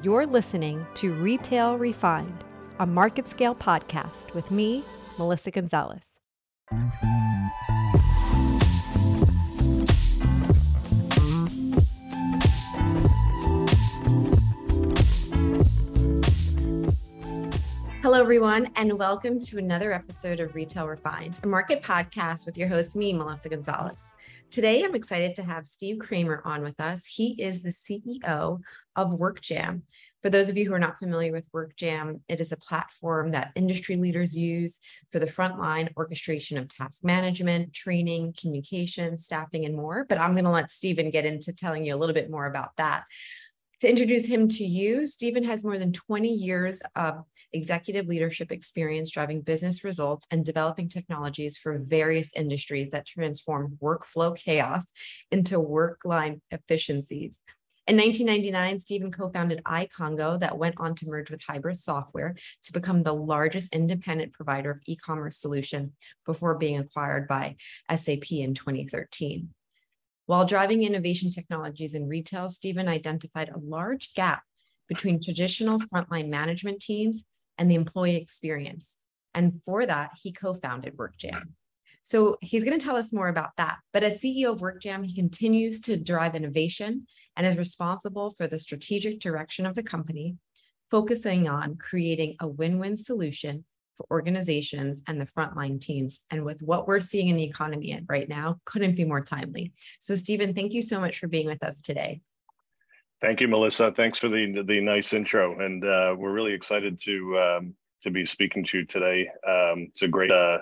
You're listening to Retail Refined, a MarketScale podcast with me, Melissa Gonzalez. Hello, everyone, and welcome to another episode of Retail Refined, a market podcast with your host, me, Melissa Gonzalez. Today, I'm excited to have Steve Kramer on with us. He is the CEO of WorkJam. For those of you who are not familiar with WorkJam, it is a platform that industry leaders use for the frontline orchestration of task management, training, communication, staffing, and more. But I'm going to let Stephen get into telling you a little bit more about that. To introduce him to you, Stephen has more than 20 years of executive leadership experience driving business results and developing technologies for various industries that transform workflow chaos into work line efficiencies. In 1999, Stephen co-founded iCongo that went on to merge with Hybris Software to become the largest independent provider of e-commerce solution before being acquired by SAP in 2013. While driving innovation technologies in retail, Stephen identified a large gap between traditional frontline management teams and the employee experience. And for that, he co founded WorkJam. So he's going to tell us more about that. But as CEO of WorkJam, he continues to drive innovation and is responsible for the strategic direction of the company, focusing on creating a win win solution for organizations and the frontline teams. And with what we're seeing in the economy right now, couldn't be more timely. So, Stephen, thank you so much for being with us today. Thank you, Melissa. Thanks for the the nice intro, and uh, we're really excited to um, to be speaking to you today. Um, it's a great uh,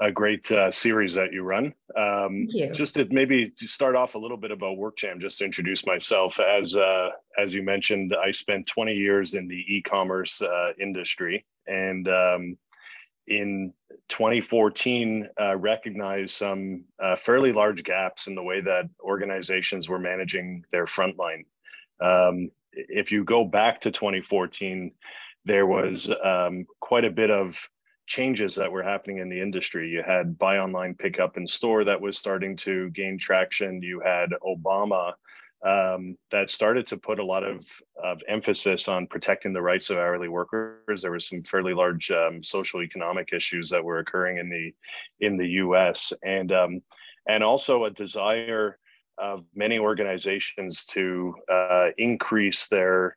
a great uh, series that you run. Um, you. Just to maybe to start off a little bit about WorkJam, just to introduce myself. As uh, as you mentioned, I spent 20 years in the e-commerce uh, industry, and um, in 2014, uh, recognized some uh, fairly large gaps in the way that organizations were managing their frontline. Um, if you go back to 2014, there was um, quite a bit of changes that were happening in the industry. You had buy online, pick up in store that was starting to gain traction. You had Obama um, that started to put a lot of, of emphasis on protecting the rights of hourly workers. There were some fairly large um, social economic issues that were occurring in the in the U.S. and um, and also a desire of many organizations to uh, increase their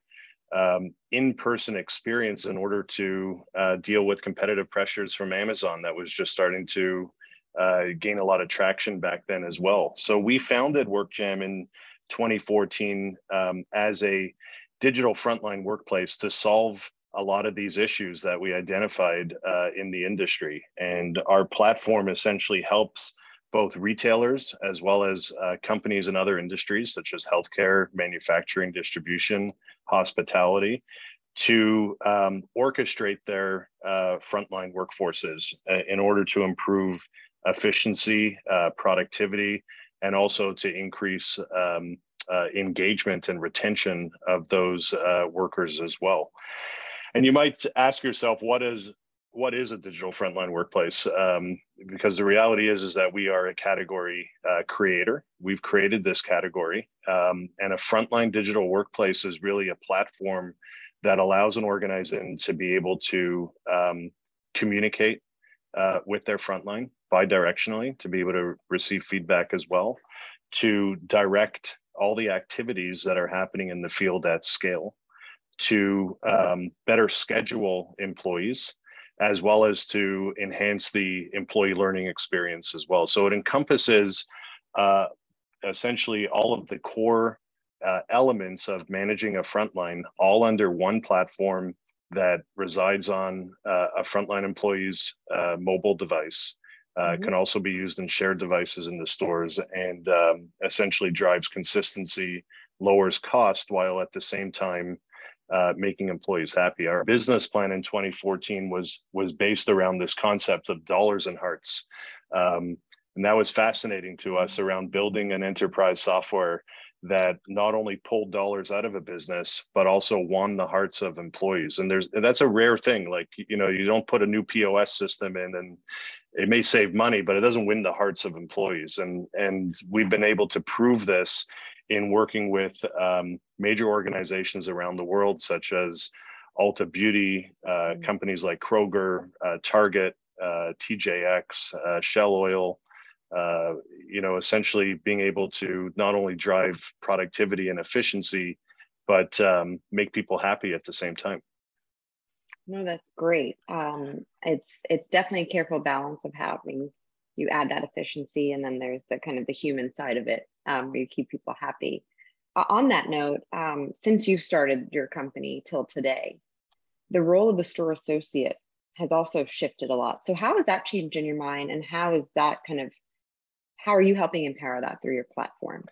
um, in-person experience in order to uh, deal with competitive pressures from Amazon that was just starting to uh, gain a lot of traction back then as well. So we founded WorkJam in 2014 um, as a digital frontline workplace to solve a lot of these issues that we identified uh, in the industry. And our platform essentially helps both retailers as well as uh, companies in other industries such as healthcare, manufacturing, distribution, hospitality to um, orchestrate their uh, frontline workforces uh, in order to improve efficiency, uh, productivity, and also to increase um, uh, engagement and retention of those uh, workers as well. And you might ask yourself, what is what is a digital frontline workplace? Um, because the reality is is that we are a category uh, creator. We've created this category, um, and a frontline digital workplace is really a platform that allows an organization to be able to um, communicate uh, with their frontline bi-directionally to be able to receive feedback as well, to direct all the activities that are happening in the field at scale, to um, better schedule employees as well as to enhance the employee learning experience as well. So it encompasses uh, essentially all of the core uh, elements of managing a frontline all under one platform that resides on uh, a frontline employee's uh, mobile device. Uh, mm-hmm. Can also be used in shared devices in the stores and um, essentially drives consistency, lowers cost, while at the same time uh, making employees happy. Our business plan in 2014 was was based around this concept of dollars and hearts, um, and that was fascinating to us around building an enterprise software that not only pulled dollars out of a business but also won the hearts of employees. And there's and that's a rare thing. Like you know, you don't put a new POS system in and it may save money, but it doesn't win the hearts of employees. And and we've been able to prove this in working with um, major organizations around the world, such as Ulta Beauty, uh, mm-hmm. companies like Kroger, uh, Target, uh, TJX, uh, Shell Oil, uh, you know, essentially being able to not only drive productivity and efficiency, but um, make people happy at the same time. No, that's great. Um, it's it's definitely a careful balance of having you add that efficiency, and then there's the kind of the human side of it, um, where you keep people happy. Uh, on that note, um, since you've started your company till today, the role of the store associate has also shifted a lot. So how has that changed in your mind, and how is that kind of how are you helping empower that through your platform?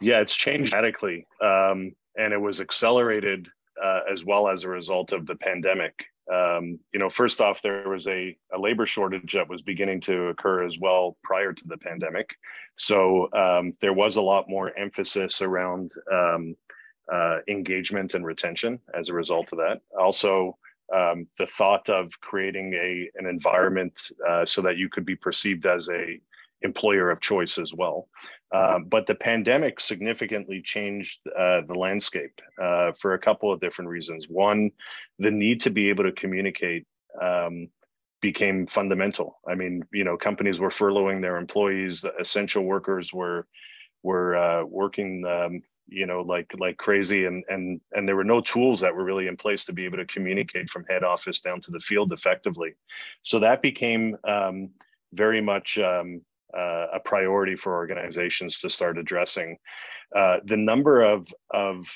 Yeah, it's changed radically, um, and it was accelerated uh, as well as a result of the pandemic. Um, you know, first off, there was a, a, labor shortage that was beginning to occur as well prior to the pandemic. So um, there was a lot more emphasis around um, uh, engagement and retention as a result of that. Also, um, the thought of creating a an environment uh, so that you could be perceived as a employer of choice as well. Um, but the pandemic significantly changed uh, the landscape uh, for a couple of different reasons. One, the need to be able to communicate um, became fundamental. I mean, you know, companies were furloughing their employees, the essential workers were were uh, working, um, you know, like like crazy, and and and there were no tools that were really in place to be able to communicate from head office down to the field effectively. So that became um, very much um, uh, a priority for organizations to start addressing. Uh, the number of, of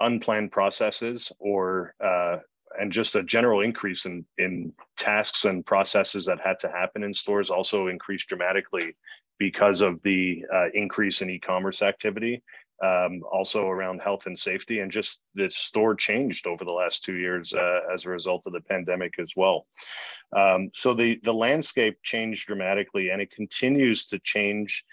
unplanned processes or uh, and just a general increase in, in tasks and processes that had to happen in stores also increased dramatically because of the uh, increase in e-commerce activity um, also around health and safety and just the store changed over the last two years uh, as a result of the pandemic as well. Um, so the the landscape changed dramatically and it continues to change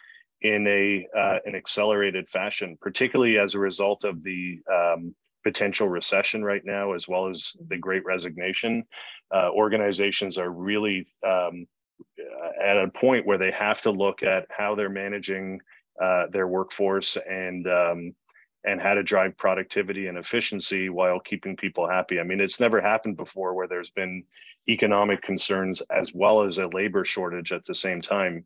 in a uh, an accelerated fashion particularly as a result of the um, potential recession right now as well as the great resignation. Uh, organizations are really um, at a point where they have to look at how they're managing uh, their workforce and um, and how to drive productivity and efficiency while keeping people happy. I mean, it's never happened before where there's been economic concerns as well as a labor shortage at the same time.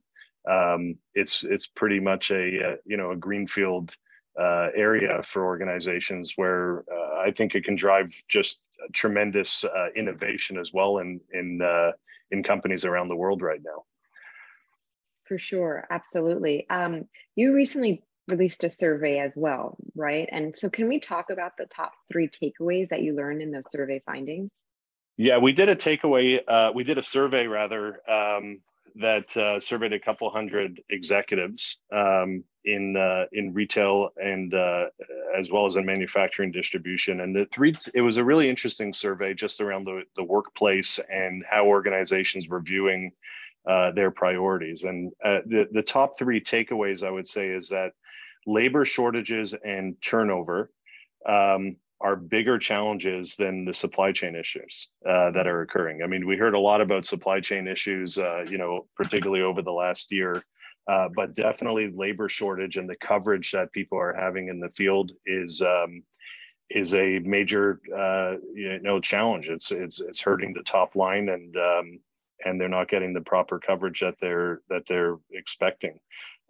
Um, it's it's pretty much a, a you know a greenfield uh, area for organizations where uh, I think it can drive just tremendous uh, innovation as well in in uh, in companies around the world right now. For sure, absolutely. Um, you recently released a survey as well, right? And so, can we talk about the top three takeaways that you learned in those survey findings? Yeah, we did a takeaway. Uh, we did a survey rather um, that uh, surveyed a couple hundred executives um, in uh, in retail and uh, as well as in manufacturing distribution. And the three, it was a really interesting survey just around the the workplace and how organizations were viewing uh, their priorities. And uh, the, the top three takeaways I would say is that labor shortages and turnover um, are bigger challenges than the supply chain issues uh, that are occurring. I mean, we heard a lot about supply chain issues, uh, you know, particularly over the last year. Uh, but definitely labor shortage and the coverage that people are having in the field is um, is a major uh, you know challenge. It's it's it's hurting the top line and um, and they're not getting the proper coverage that they're that they're expecting.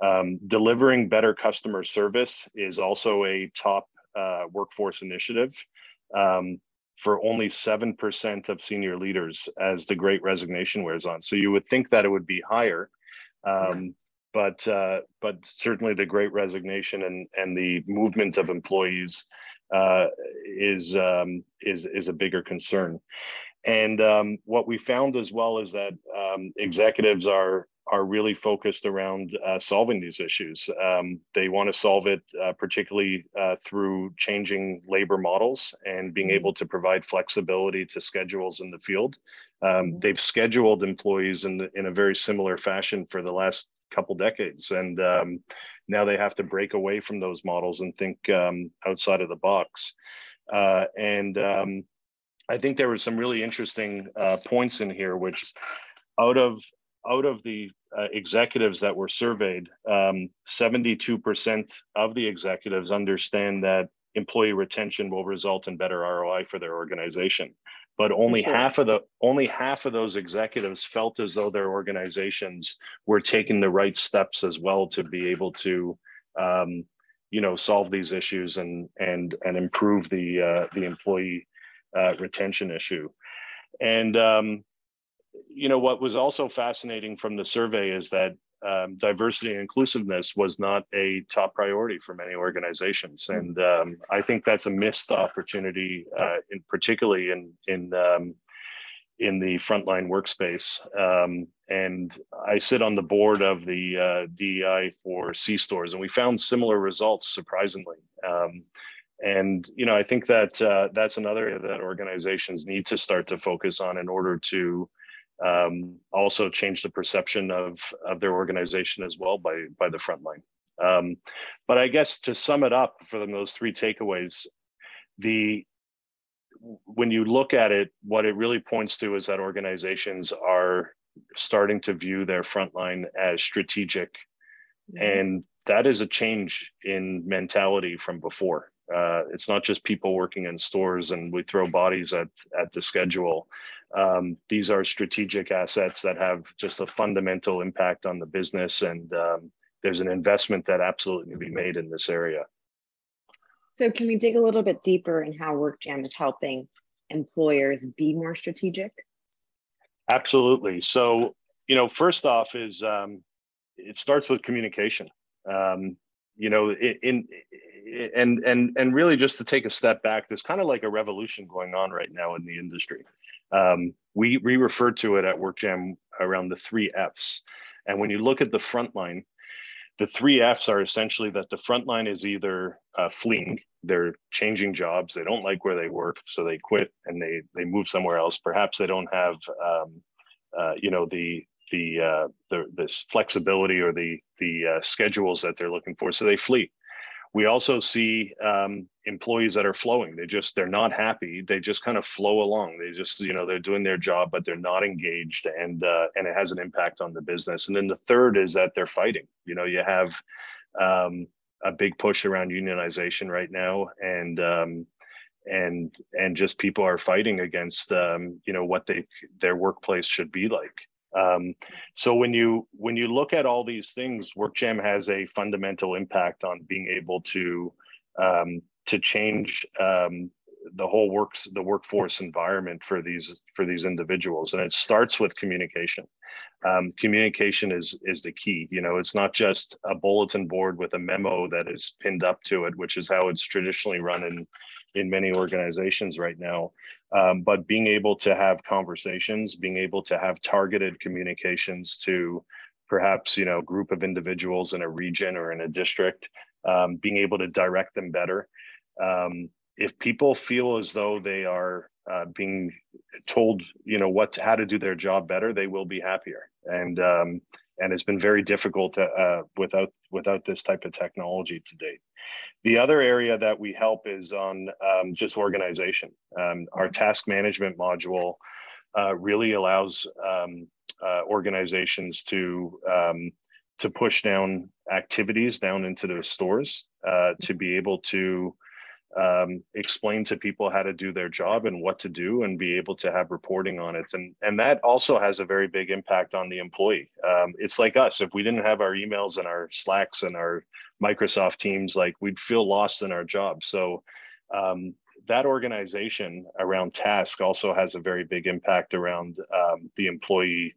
Um, delivering better customer service is also a top uh, workforce initiative um, for only 7% of senior leaders as the great resignation wears on. So you would think that it would be higher, um, but, uh, but certainly the great resignation and, and the movement of employees uh, is, um, is, is a bigger concern. And um, what we found as well is that um, executives are are really focused around uh, solving these issues. Um, they want to solve it uh, particularly uh, through changing labor models and being mm-hmm. able to provide flexibility to schedules in the field. Um, mm-hmm. they've scheduled employees in, the, in a very similar fashion for the last couple decades. And um, now they have to break away from those models and think um, outside of the box. Uh, and um, I think there were some really interesting uh, points in here, which out of out of the uh, executives that were surveyed, um, 72% of the executives understand that employee retention will result in better ROI for their organization. But only sure. half of the only half of those executives felt as though their organizations were taking the right steps as well to be able to, um, you know, solve these issues and and and improve the uh, the employee uh, retention issue. And um, you know what was also fascinating from the survey is that um, diversity and inclusiveness was not a top priority for many organizations, hmm. and um, I think that's a missed opportunity, uh, in particularly in in um, in the frontline workspace. Um, and I sit on the board of the uh, DEI for C stores, and we found similar results, surprisingly. And you know, I think that uh, that's another area that organizations need to start to focus on in order to um, also change the perception of, of their organization as well by, by the front line. Um, but I guess to sum it up for them, those three takeaways, the when you look at it, what it really points to is that organizations are starting to view their frontline as strategic. Mm-hmm. And that is a change in mentality from before. Uh, it's not just people working in stores and we throw bodies at, at the schedule. Um, these are strategic assets that have just a fundamental impact on the business, and um, there's an investment that absolutely can be made in this area. So, can we dig a little bit deeper in how WorkJam is helping employers be more strategic? Absolutely. So, you know, first off, is um, it starts with communication. Um, you know, in, in and and and really just to take a step back, there's kind of like a revolution going on right now in the industry. Um, we, we refer to it at WorkJam around the three F's. And when you look at the front line, the three F's are essentially that the front line is either uh, fleeing, they're changing jobs, they don't like where they work, so they quit and they they move somewhere else. Perhaps they don't have, um, uh, you know, the the uh, the this flexibility or the the uh, schedules that they're looking for, so they flee we also see um, employees that are flowing. They just they're not happy. They just kind of flow along. They just you know they're doing their job but they're not engaged and uh, and it has an impact on the business. And then the third is that they're fighting. You know you have um, a big push around unionization right now and um, and and just people are fighting against um, you know what they their workplace should be like um, so when you when you look at all these things, WorkJam has a fundamental impact on being able to um, to change um, the whole works the workforce environment for these for these individuals, and it starts with communication. Um, communication is is the key. You know, it's not just a bulletin board with a memo that is pinned up to it, which is how it's traditionally run in in many organizations right now. Um, but being able to have conversations, being able to have targeted communications to perhaps you know group of individuals in a region or in a district, um, being able to direct them better. Um, if people feel as though they are uh, being told, you know, what how to do their job better, they will be happier. And um, and it's been very difficult to, uh, without without this type of technology to date. The other area that we help is on um, just organization. Um, our task management module uh, really allows um, uh, organizations to um, to push down activities down into the stores uh, to be able to um, explain to people how to do their job and what to do and be able to have reporting on it. And and that also has a very big impact on the employee. Um, it's like us. If we didn't have our emails and our slacks and our microsoft teams like we'd feel lost in our job. So um, that organization around task also has a very big impact around um, the employee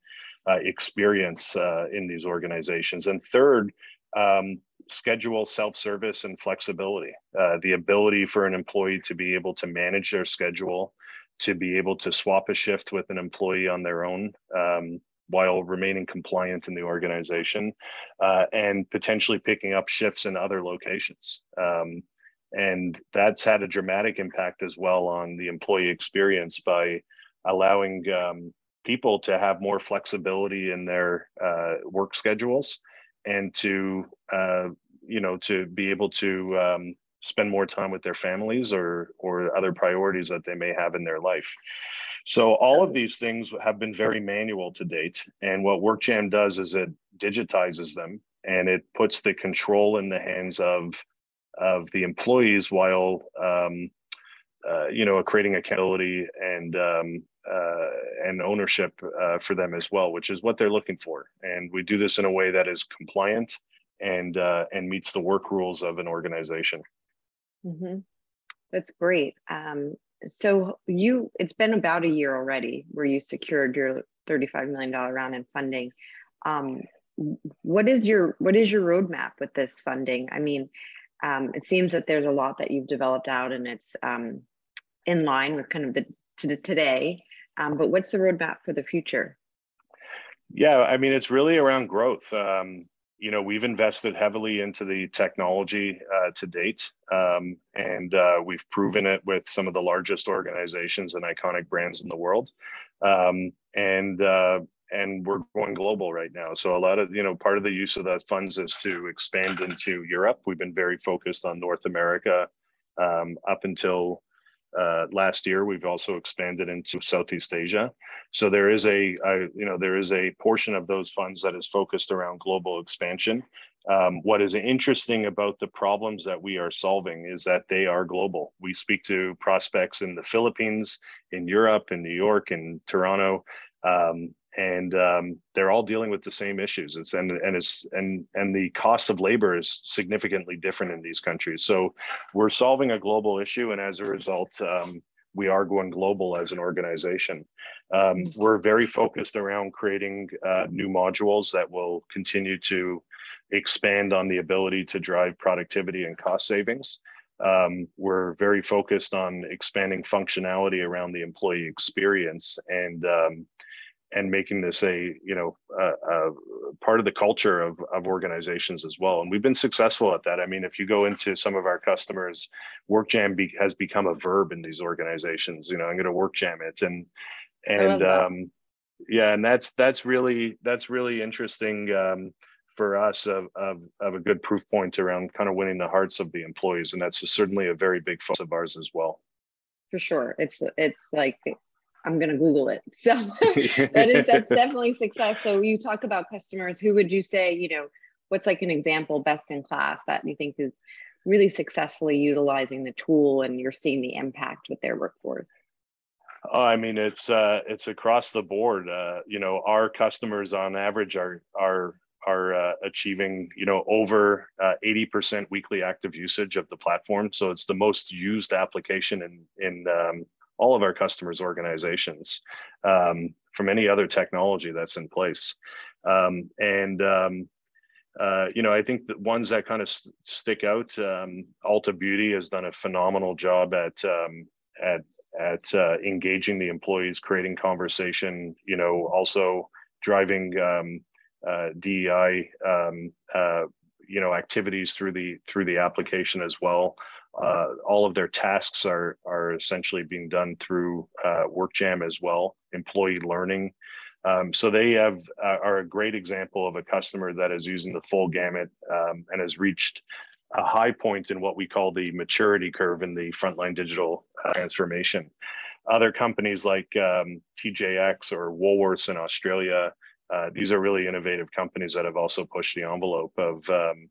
uh, experience uh, in these organizations. And third um, schedule self-service and flexibility. Uh, the ability for an employee to be able to manage their schedule to be able to swap a shift with an employee on their own um, while remaining compliant in the organization uh, and potentially picking up shifts in other locations. Um, and that's had a dramatic impact as well on the employee experience by allowing um, people to have more flexibility in their uh, work schedules and to uh, you know to be able to um, spend more time with their families or or other priorities that they may have in their life So all of these things have been very manual to date. And what WorkJam does is it digitizes them and it puts the control in the hands of of the employees while um, uh, you know creating accountability and um, uh, and ownership uh, for them as well, which is what they're looking for. And we do this in a way that is compliant and uh, and meets the work rules of an organization. Mm-hmm. That's great. Um, so you, it's been about a year already where you secured your $35 million round in funding. Um, what is your what is your roadmap with this funding? I mean, um, it seems that there's a lot that you've developed out and it's um, in line with kind of the to today. Um, but what's the roadmap for the future? Yeah, I mean, it's really around growth. Um, you know, we've invested heavily into the technology uh, to date, um, and uh, we've proven it with some of the largest organizations and iconic brands in the world. Um, and uh, and we're going global right now. So a lot of you know part of the use of those funds is to expand into Europe. We've been very focused on North America um, up until uh, last year. We've also expanded into Southeast Asia. So there is a, a, you know there is a portion of those funds that is focused around global expansion. Um, what is interesting about the problems that we are solving is that they are global. We speak to prospects in the Philippines, in Europe, in New York, in Toronto, um, and um, they're all dealing with the same issues. It's and and it's and and the cost of labor is significantly different in these countries. So we're solving a global issue, and as a result, um, we are going global as an organization. Um, we're very focused around creating uh, new modules that will continue to expand on the ability to drive productivity and cost savings. Um, we're very focused on expanding functionality around the employee experience and um, and making this a you know a, a part of the culture of, of organizations as well. And we've been successful at that. I mean if you go into some of our customers workjam be, has become a verb in these organizations you know i'm going to work jam it and and um, yeah and that's that's really that's really interesting um, for us of, of, of a good proof point around kind of winning the hearts of the employees. And that's certainly a very big focus of ours as well. For sure. It's it's like I'm going to Google it. So that is, that's definitely success. So you talk about customers, who would you say, you know, what's like an example best in class that you think is really successfully utilizing the tool and you're seeing the impact with their workforce? Oh, I mean, it's uh, it's across the board. Uh, you know, our customers on average are are are uh, achieving you know over uh, 80% weekly active usage of the platform. So it's the most used application in in um, all of our customers' organizations um, from any other technology that's in place. Um, and um, uh, you know, I think the ones that kind of st- stick out, um, Ulta Beauty has done a phenomenal job at um, at at uh, engaging the employees, creating conversation. You know, also driving um, uh, DEI, uh, you know, activities through the through the application as well uh, all of their tasks are are essentially being done through uh, WorkJam as well, employee learning. Um, so they have uh, are a great example of a customer that is using the full gamut um, and has reached a high point in what we call the maturity curve in the frontline digital uh, transformation. Other companies like um, TJX or Woolworths in Australia, uh, these are really innovative companies that have also pushed the envelope of um,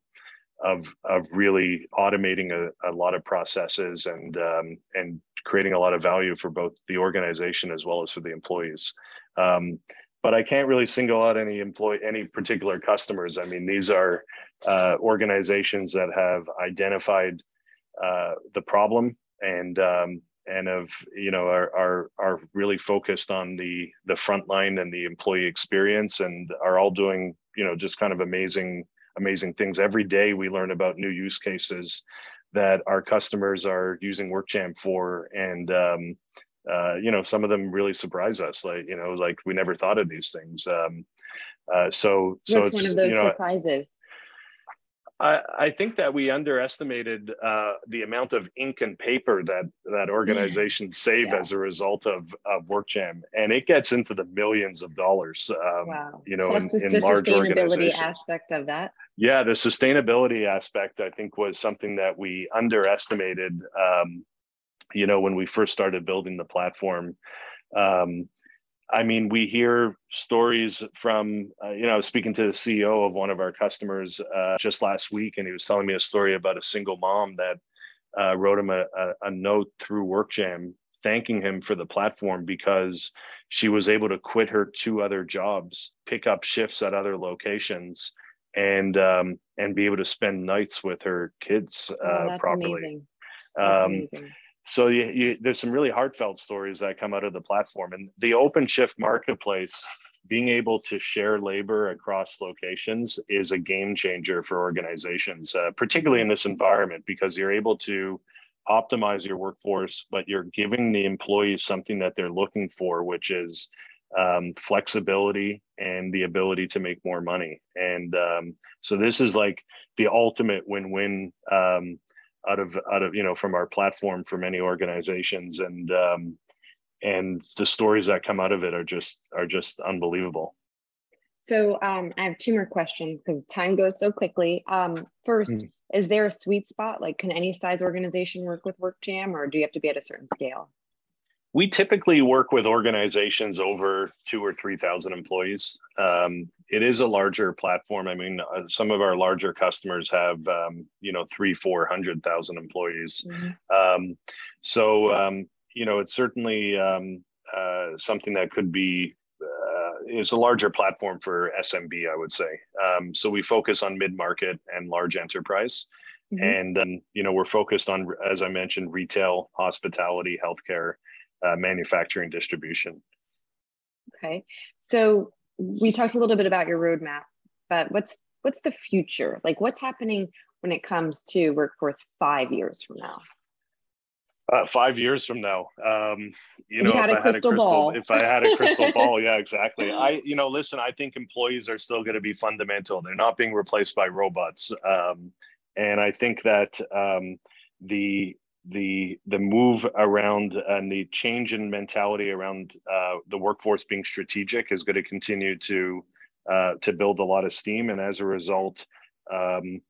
of of really automating a, a lot of processes and um, and creating a lot of value for both the organization as well as for the employees. Um, but I can't really single out any employee any particular customers. I mean, these are uh, organizations that have identified uh, the problem and um, and of you know are, are are really focused on the the front line and the employee experience and are all doing you know just kind of amazing amazing things. Every day we learn about new use cases that our customers are using WorkJam for. And, um, uh, you know, some of them really surprise us. Like, you know, like we never thought of these things. Um, uh, so, so it's one of those you know, surprises. I, I think that we underestimated uh, the amount of ink and paper that that organizations save Yeah. as a result of, of WorkJam, and it gets into the millions of dollars. Um, Wow. You know, Plus in, the, in the large sustainability organizations. aspect of that. Yeah, the sustainability aspect, I think, was something that we underestimated. Um, you know, when we first started building the platform, Um, I mean, we hear stories from, uh, you know, I was speaking to the CEO of one of our customers uh, just last week, and he was telling me a story about a single mom that uh, wrote him a, a, a, note through WorkJam thanking him for the platform because she was able to quit her two other jobs, pick up shifts at other locations, and um, and be able to spend nights with her kids oh, uh, properly. Amazing. Um, amazing so you, you, there's some really heartfelt stories that come out of the platform and the OpenShift marketplace being able to share labor across locations is a game changer for organizations uh, particularly in this environment because you're able to optimize your workforce but you're giving the employees something that they're looking for which is um, flexibility and the ability to make more money. And um, so this is like the ultimate win-win um, out of out of you know from our platform for many organizations. And um, and the stories that come out of it are just are just unbelievable. So um, i have two more questions because time goes so quickly. Um, first mm. is there a sweet spot? Like can any size organization work with workjam or do you have to be at a certain scale we typically work with organizations over two or 3,000 employees. Um, it is a larger platform. I mean, uh, some of our larger customers have, um, you know, three, 400,000 employees. Mm-hmm. Um, so, um, you know, it's certainly um, uh, something that could be, uh, is a larger platform for SMB, I would say. Um, so we focus on mid-market and large enterprise. Mm-hmm. And, um, you know, we're focused on, as I mentioned, retail, hospitality, healthcare, uh, manufacturing distribution. Okay, so we talked a little bit about your roadmap, but what's what's the future? Like, what's happening when it comes to workforce five years from now? Uh, five years from now, um, you know, if, I had a crystal ball. if I had a crystal ball, yeah, exactly. I, you know, listen, I think employees are still going to be fundamental. They're not being replaced by robots, um, and I think that um, the the the move around and the change in mentality around uh, the workforce being strategic is going to continue to uh, to build a lot of steam, and as a result, um,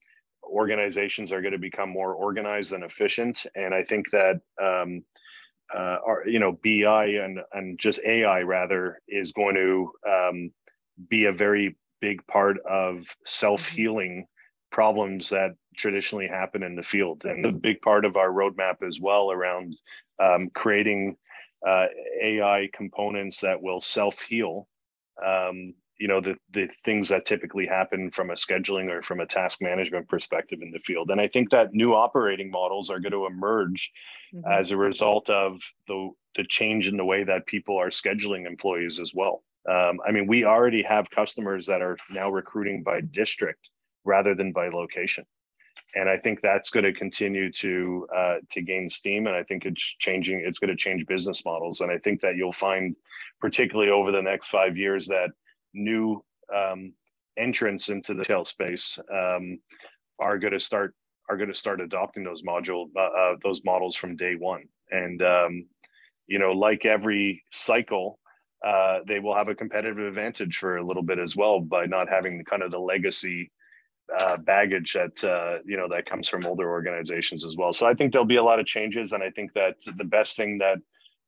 organizations are going to become more organized and efficient. And I think that um, uh, our, you know BI and and just AI rather is going to um, be a very big part of self healing problems that traditionally happen in the field. And a big part of our roadmap as well around um, creating uh, AI components that will self heal. Um, you know the the things that typically happen from a scheduling or from a task management perspective in the field and i think that new operating models are going to emerge mm-hmm. as a result of the the change in the way that people are scheduling employees as well um, i mean we already have customers that are now recruiting by district rather than by location and I think that's going to continue to uh, to gain steam. And I think it's changing. It's going to change business models. And I think that you'll find, particularly over the next five years, that new um, entrants into the tail space um, are going to start are going to start adopting those module uh, uh, those models from day one. And um, you know, like every cycle, uh, they will have a competitive advantage for a little bit as well by not having kind of the legacy uh, baggage that uh, you know that comes from older organizations as well. So I think there'll be a lot of changes, and I think that the best thing that,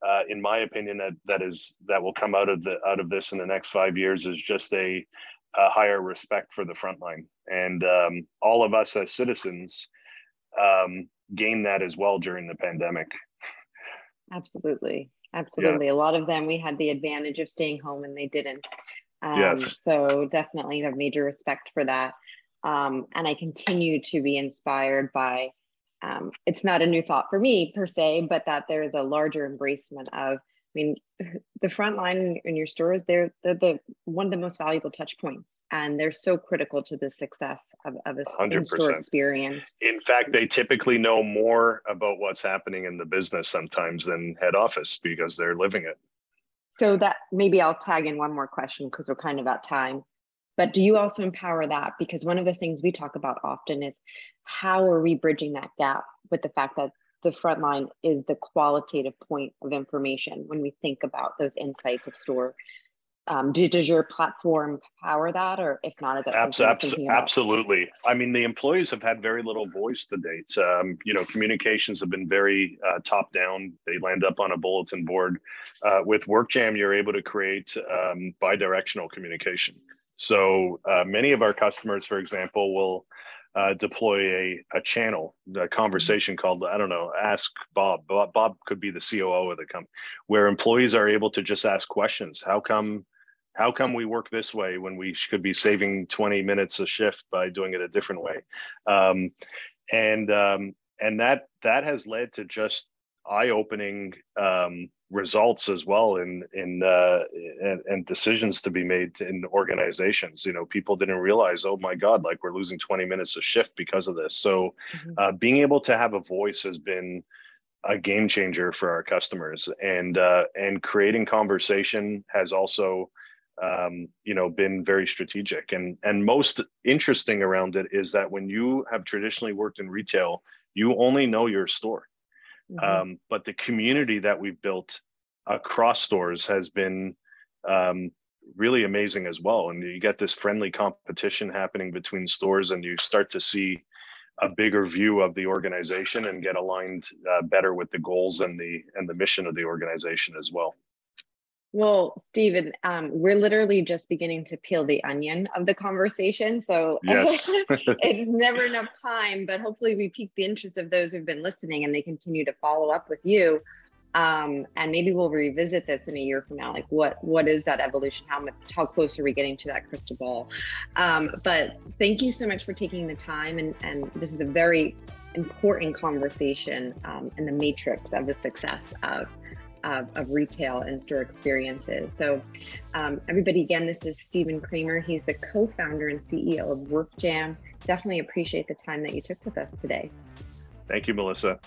uh, in my opinion, that that is that will come out of the out of this in the next five years is just a, a higher respect for the front line, and um, all of us as citizens um, gain that as well during the pandemic. Absolutely, absolutely. Yeah. A lot of them we had the advantage of staying home, and they didn't. Um, yes. So definitely have major respect for that. Um, and I continue to be inspired by um, it's not a new thought for me per se, but that there is a larger embracement of, I mean, the front line in your stores, they're, they're the one of the most valuable touch points and they're so critical to the success of, of a store experience. In fact, they typically know more about what's happening in the business sometimes than head office because they're living it. So that maybe I'll tag in one more question because we're kind of at time. But do you also empower that? Because one of the things we talk about often is how are we bridging that gap with the fact that the front line is the qualitative point of information when we think about those insights of store um, do, does your platform power that, or if not, is that abs- abs- absolutely? I mean, the employees have had very little voice to date. Um, you know, communications have been very uh, top down. They land up on a bulletin board. Uh, with WorkJam, you're able to create um, bi-directional communication. So uh, many of our customers, for example, will uh, deploy a, a channel, a conversation called, I don't know, Ask Bob. Bob. Bob could be the COO of the company, where employees are able to just ask questions. How come how come we work this way when we could be saving 20 minutes a shift by doing it a different way um, and um, and that that has led to just eye-opening um, results as well in in uh, and, and, decisions to be made in organizations. You know people didn't realize oh my god like we're losing 20 minutes a shift because of this. So mm-hmm. uh, being able to have a voice has been a game changer for our customers. And uh, and creating conversation has also um, you know been very strategic. And and most interesting around it is that when you have traditionally worked in retail you only know your store mm-hmm. um, but the community that we've built across stores has been um, really amazing as well and you get this friendly competition happening between stores and you start to see a bigger view of the organization and get aligned uh, better with the goals and the and the mission of the organization as well well, Stephen, um, we're literally just beginning to peel the onion of the conversation. So yes. it's never enough time, but hopefully we pique the interest of those who've been listening and they continue to follow up with you. Um, and maybe we'll revisit this in a year from now. Like, what what is that evolution? How much how close are we getting to that crystal ball? Um, but thank you so much for taking the time, and and this is a very important conversation um, in the matrix of the success of of, of retail and store experiences. So, um, everybody, again, this is Stephen Kramer. He's the co founder and CEO of WorkJam. Definitely appreciate the time that you took with us today. Thank you, Melissa.